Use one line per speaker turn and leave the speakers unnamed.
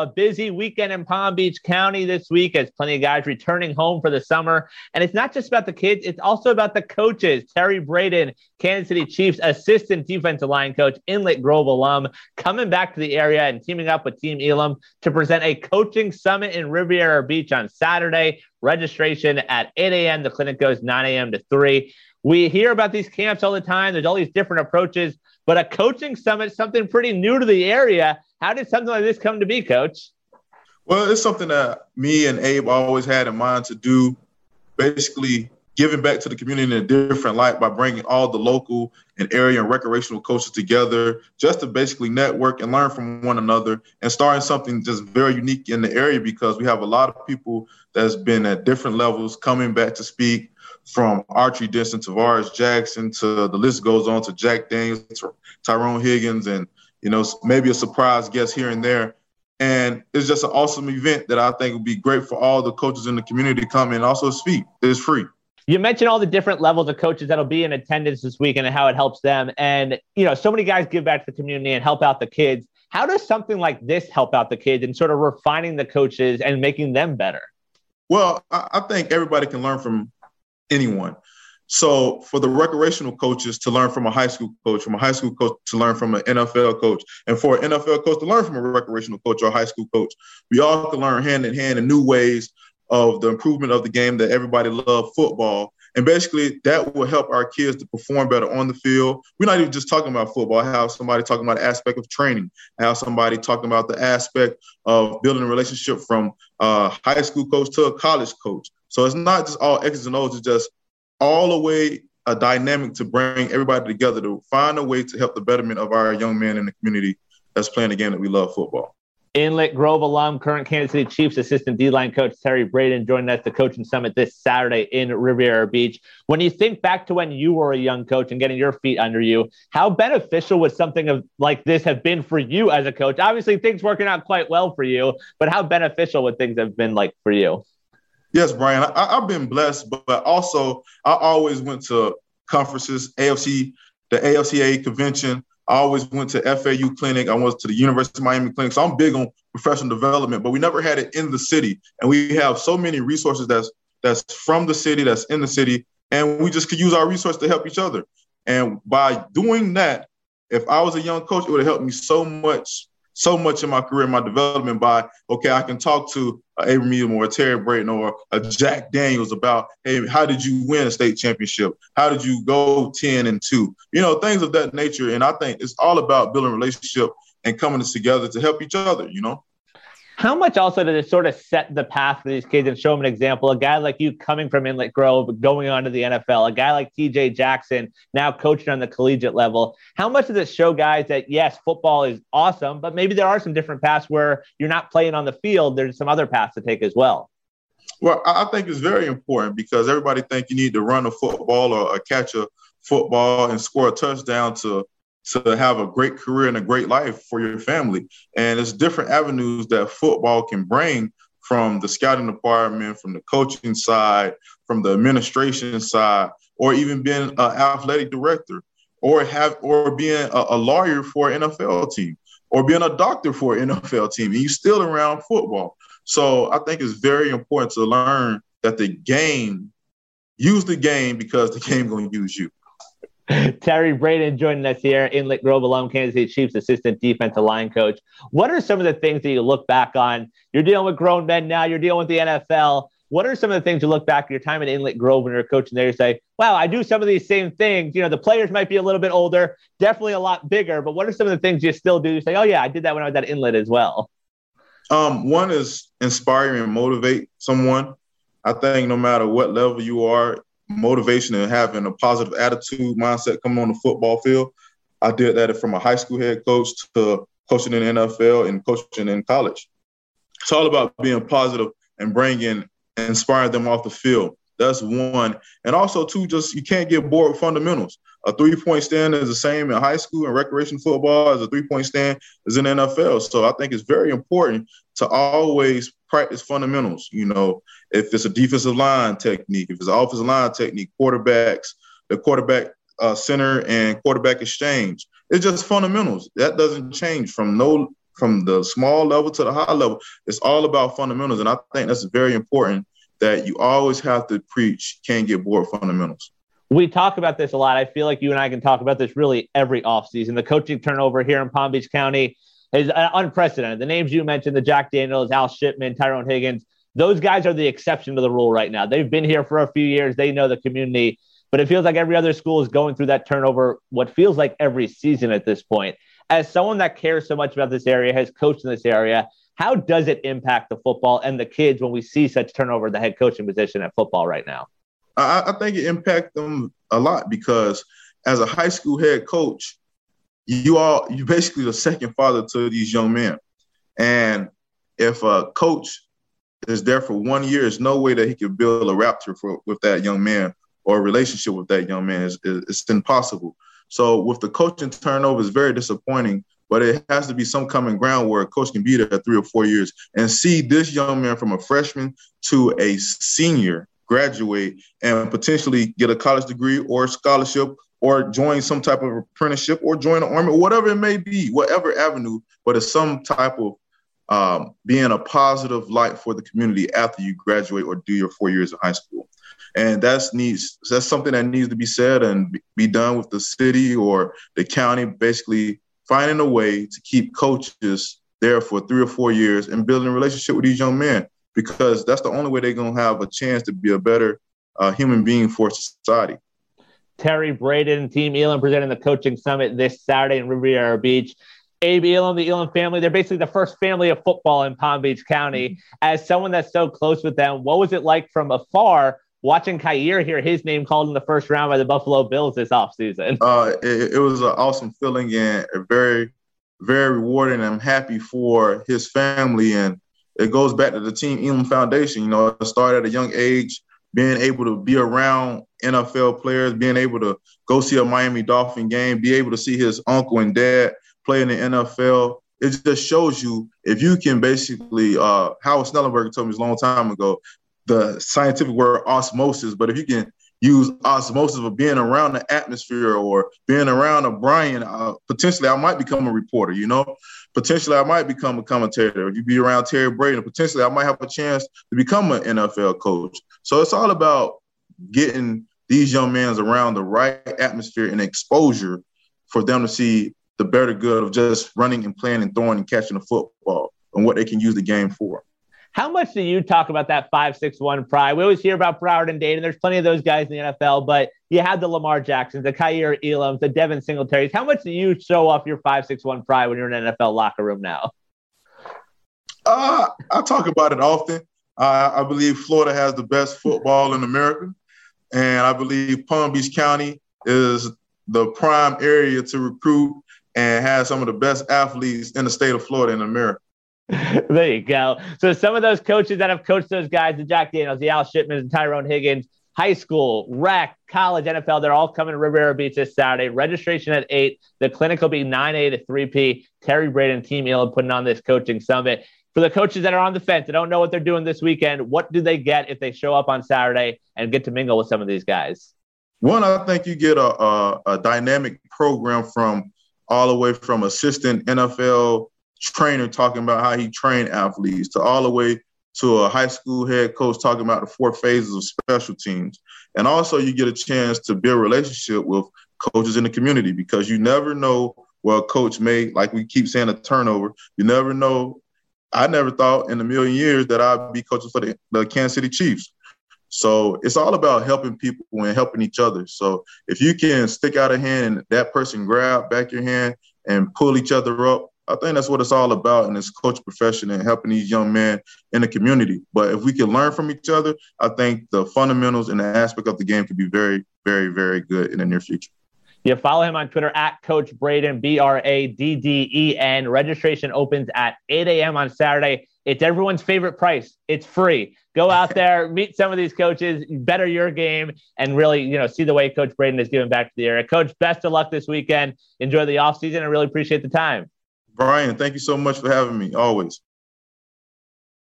A busy weekend in Palm Beach County this week as plenty of guys returning home for the summer. And it's not just about the kids, it's also about the coaches. Terry Bradden, Kansas City Chiefs assistant defensive line coach, Inlet Grove alum, coming back to the area and teaming up with Team Elam to present a coaching summit in Riviera Beach on Saturday. Registration at 8 a.m. The clinic goes 9 a.m. to 3. We hear about these camps all the time. There's all these different approaches, but a coaching summit, something pretty new to the area. How did something like this come to be, coach?
Well, it's something that me and Abe always had in mind to do, basically giving back to the community in a different light by bringing all the local and area and recreational coaches together just to basically network and learn from one another and starting something just very unique in the area because we have a lot of people that's been at different levels coming back to speak from Archery Denson, Tavares Jackson to the list goes on to Jack Daniels, Tyrone Higgins, and you know maybe a surprise guest here and there. And it's just an awesome event that I think would be great for all the coaches in the community to come and also speak. It's free.
You mentioned all the different levels of coaches that'll be in attendance this weekend and how it helps them. And you know, so many guys give back to the community and help out the kids. How does something like this help out the kids and sort of refining the coaches and making them better?
Well, I think everybody can learn from anyone. So for the recreational coaches to learn from a high school coach, from a high school coach to learn from an NFL coach, and for an NFL coach to learn from a recreational coach or a high school coach, we all can learn hand in hand in new ways of the improvement of the game that everybody loves football. And basically, that will help our kids to perform better on the field. We're not even just talking about football. Have somebody talking about the aspect of training. Have somebody talking about the aspect of building a relationship from a high school coach to a college coach. So it's not just all X's and O's, it's just all the way a dynamic to bring everybody together to find a way to help the betterment of our young men in the community that's playing the game that we love football.
Inlet Grove alum, current Kansas City Chiefs assistant D line coach Terry Bradden joining us at the coaching summit this Saturday in Riviera Beach. When you think back to when you were a young coach and getting your feet under you, how beneficial would something of like this have been for you as a coach? Obviously, things working out quite well for you, but how beneficial would things have been like for you?
Yes, Brian, I, have been blessed, but also I always went to conferences, AFC, the AFCA convention. I always went to FAU clinic. I went to the University of Miami clinic. So I'm big on professional development, but we never had it in the city. And we have so many resources that's that's from the city, that's in the city, and we just could use our resources to help each other. And by doing that, if I was a young coach, it would have helped me so much so much in my career, my development by, okay, I can talk to uh, Elam or Terry Bradden or a Jack Daniels about, hey, how did you win a state championship? How did you go 10 and 2? You know, things of that nature. And I think it's all about building relationship and coming together to help each other, you know?
How much also did it sort of set the path for these kids and show them an example? A guy like you coming from Inlet Grove, going on to the NFL, a guy like TJ Jackson, now coaching on the collegiate level. How much does it show guys that, yes, football is awesome, but maybe there are some different paths where you're not playing on the field? There's some other paths to take as well.
Well, I think it's very important because everybody think you need to run a football or, catch a football and score a touchdown to to have a great career and a great life for your family. And it's different avenues that football can bring from the scouting department, from the coaching side, from the administration side, or even being an athletic director, or have or being a, a lawyer for an NFL team, or being a doctor for an NFL team, and you're still around football. So I think it's very important to learn that the game, use the game because the game going to use you.
Terry Bradden joining us here, Inlet Grove alum, Kansas City Chiefs assistant defensive line coach. What are some of the things that you look back on? You're dealing with grown men now, you're dealing with the NFL. What are some of the things you look back at your time at Inlet Grove when you're coaching there? You say, wow, I do some of these same things. You know, the players might be a little bit older, definitely a lot bigger, but what are some of the things you still do? You say, oh, yeah, I did that when I was at Inlet as well.
Um, one is inspire and motivate someone. I think no matter what level you are, motivation and having a positive attitude mindset coming on the football field. I did that from a high school head coach to coaching in the NFL and coaching in college. It's all about being positive and bringing, and inspiring them off the field. That's one. And also, two, just you can't get bored with fundamentals. A three point stand is the same in high school and recreation football as a three point stand is in NFL. So I think it's very important to always practice fundamentals. You know, if it's a defensive line technique, if it's an offensive line technique, quarterbacks, the quarterback uh, center and quarterback exchange. It's just fundamentals. That doesn't change from no from the small level to the high level. It's all about fundamentals, and I think that's very important. That you always have to preach. Can't get bored fundamentals.
We talk about this a lot. I feel like you and I can talk about this really every offseason. The coaching turnover here in Palm Beach County is uh, unprecedented. The names you mentioned, the Jack Daniels, Al Shipman, Tyrone Higgins, those guys are the exception to the rule right now. They've been here for a few years. They know the community, but it feels like every other school is going through that turnover, what feels like every season at this point. As someone that cares so much about this area, has coached in this area, how does it impact the football and the kids when we see such turnover the head coaching position at football right now?
I, I think it impacts them a lot because as a high school head coach, you are you basically the second father to these young men. And if a coach is there for one year, there's no way that he can build a rapture for, with that young man or a relationship with that young man. It's, it's impossible. So with the coaching turnover, it's very disappointing. But it has to be some common ground where a coach can be there three or four years and see this young man from a freshman to a senior graduate and potentially get a college degree or scholarship or join some type of apprenticeship or join the army, whatever it may be, whatever avenue, but it's some type of um, being a positive light for the community after you graduate or do your four years of high school. And that's needs that's something that needs to be said and be done with the city or the county, basically finding a way to keep coaches there for three or four years and building a relationship with these young men because that's the only way they're to have a chance to be a better uh, human being for society.
Terry Bradden, Team Elam presenting the coaching summit this Saturday in Riviera Beach. Abe Elam, the Elam family, they're basically the first family of football in Palm Beach County. As someone that's so close with them, what was it like from afar watching Kaiir hear his name called in the first round by the Buffalo Bills this offseason?
Uh, it, it was an awesome feeling and very, very rewarding. I'm happy for his family and it goes back to the Team Elam Foundation. You know, it started at a young age, being able to be around NFL players, being able to go see a Miami Dolphin game, be able to see his uncle and dad play in the NFL. It just shows you if you can basically, uh, Howard Schnellenberger told me a long time ago, the scientific word osmosis, but if you can use osmosis of being around the atmosphere or being around a Brian, uh, potentially I might become a reporter, you know? Potentially I might become a commentator. If you be around Terry Brady, potentially I might have a chance to become an NFL coach. So it's all about getting these young men around the right atmosphere and exposure for them to see the better good of just running and playing and throwing and catching the football and what they can use the game for.
How much do you talk about that five six one pride? We always hear about Broward and Dayton. There's plenty of those guys in the NFL, but you have the Lamar Jacksons, the Kaiir Elams, the Devin Singletaries. How much do you show off your five six one pride when you're in an NFL locker room now?
Uh, I talk about it often. Uh, I believe Florida has the best football in America, and I believe Palm Beach County is the prime area to recruit and has some of the best athletes in the state of Florida in America.
there you go. So some of those coaches that have coached those guys, the Jack Daniels, the Al Shipman, and Tyrone Higgins, high school, rec, college, NFL, they're all coming to Riviera Beach this Saturday. Registration at 8. The clinic will be 9A to 3P. Terry Bradden, Team Elam putting on this coaching summit. For the coaches that are on the fence, they don't know what they're doing this weekend, what do they get if they show up on Saturday and get to mingle with some of these guys?
One, I think you get a, a, a dynamic program from all the way from assistant NFL trainer talking about how he trained athletes to all the way to a high school head coach talking about the four phases of special teams. And also you get a chance to build relationship with coaches in the community because you never know where a coach may, like we keep saying, a turnover. You never know. I never thought in a million years that I'd be coaching for the, the Kansas City Chiefs. So it's all about helping people and helping each other. So if you can stick out a hand and that person grab back your hand and pull each other up, I think that's what it's all about in this coach profession and helping these young men in the community. But if we can learn from each other, I think the fundamentals and the aspect of the game could be very, very, very good in the near future.
You follow him on Twitter at Coach Bradden, B R A D D E N. Registration opens at 8 a.m. on Saturday. It's everyone's favorite price. It's free. Go out there, meet some of these coaches, better your game, and really, you know, see the way Coach Bradden is giving back to the area. Coach, best of luck this weekend. Enjoy the offseason. I really appreciate the time.
Brian, thank you so much for having me. Always.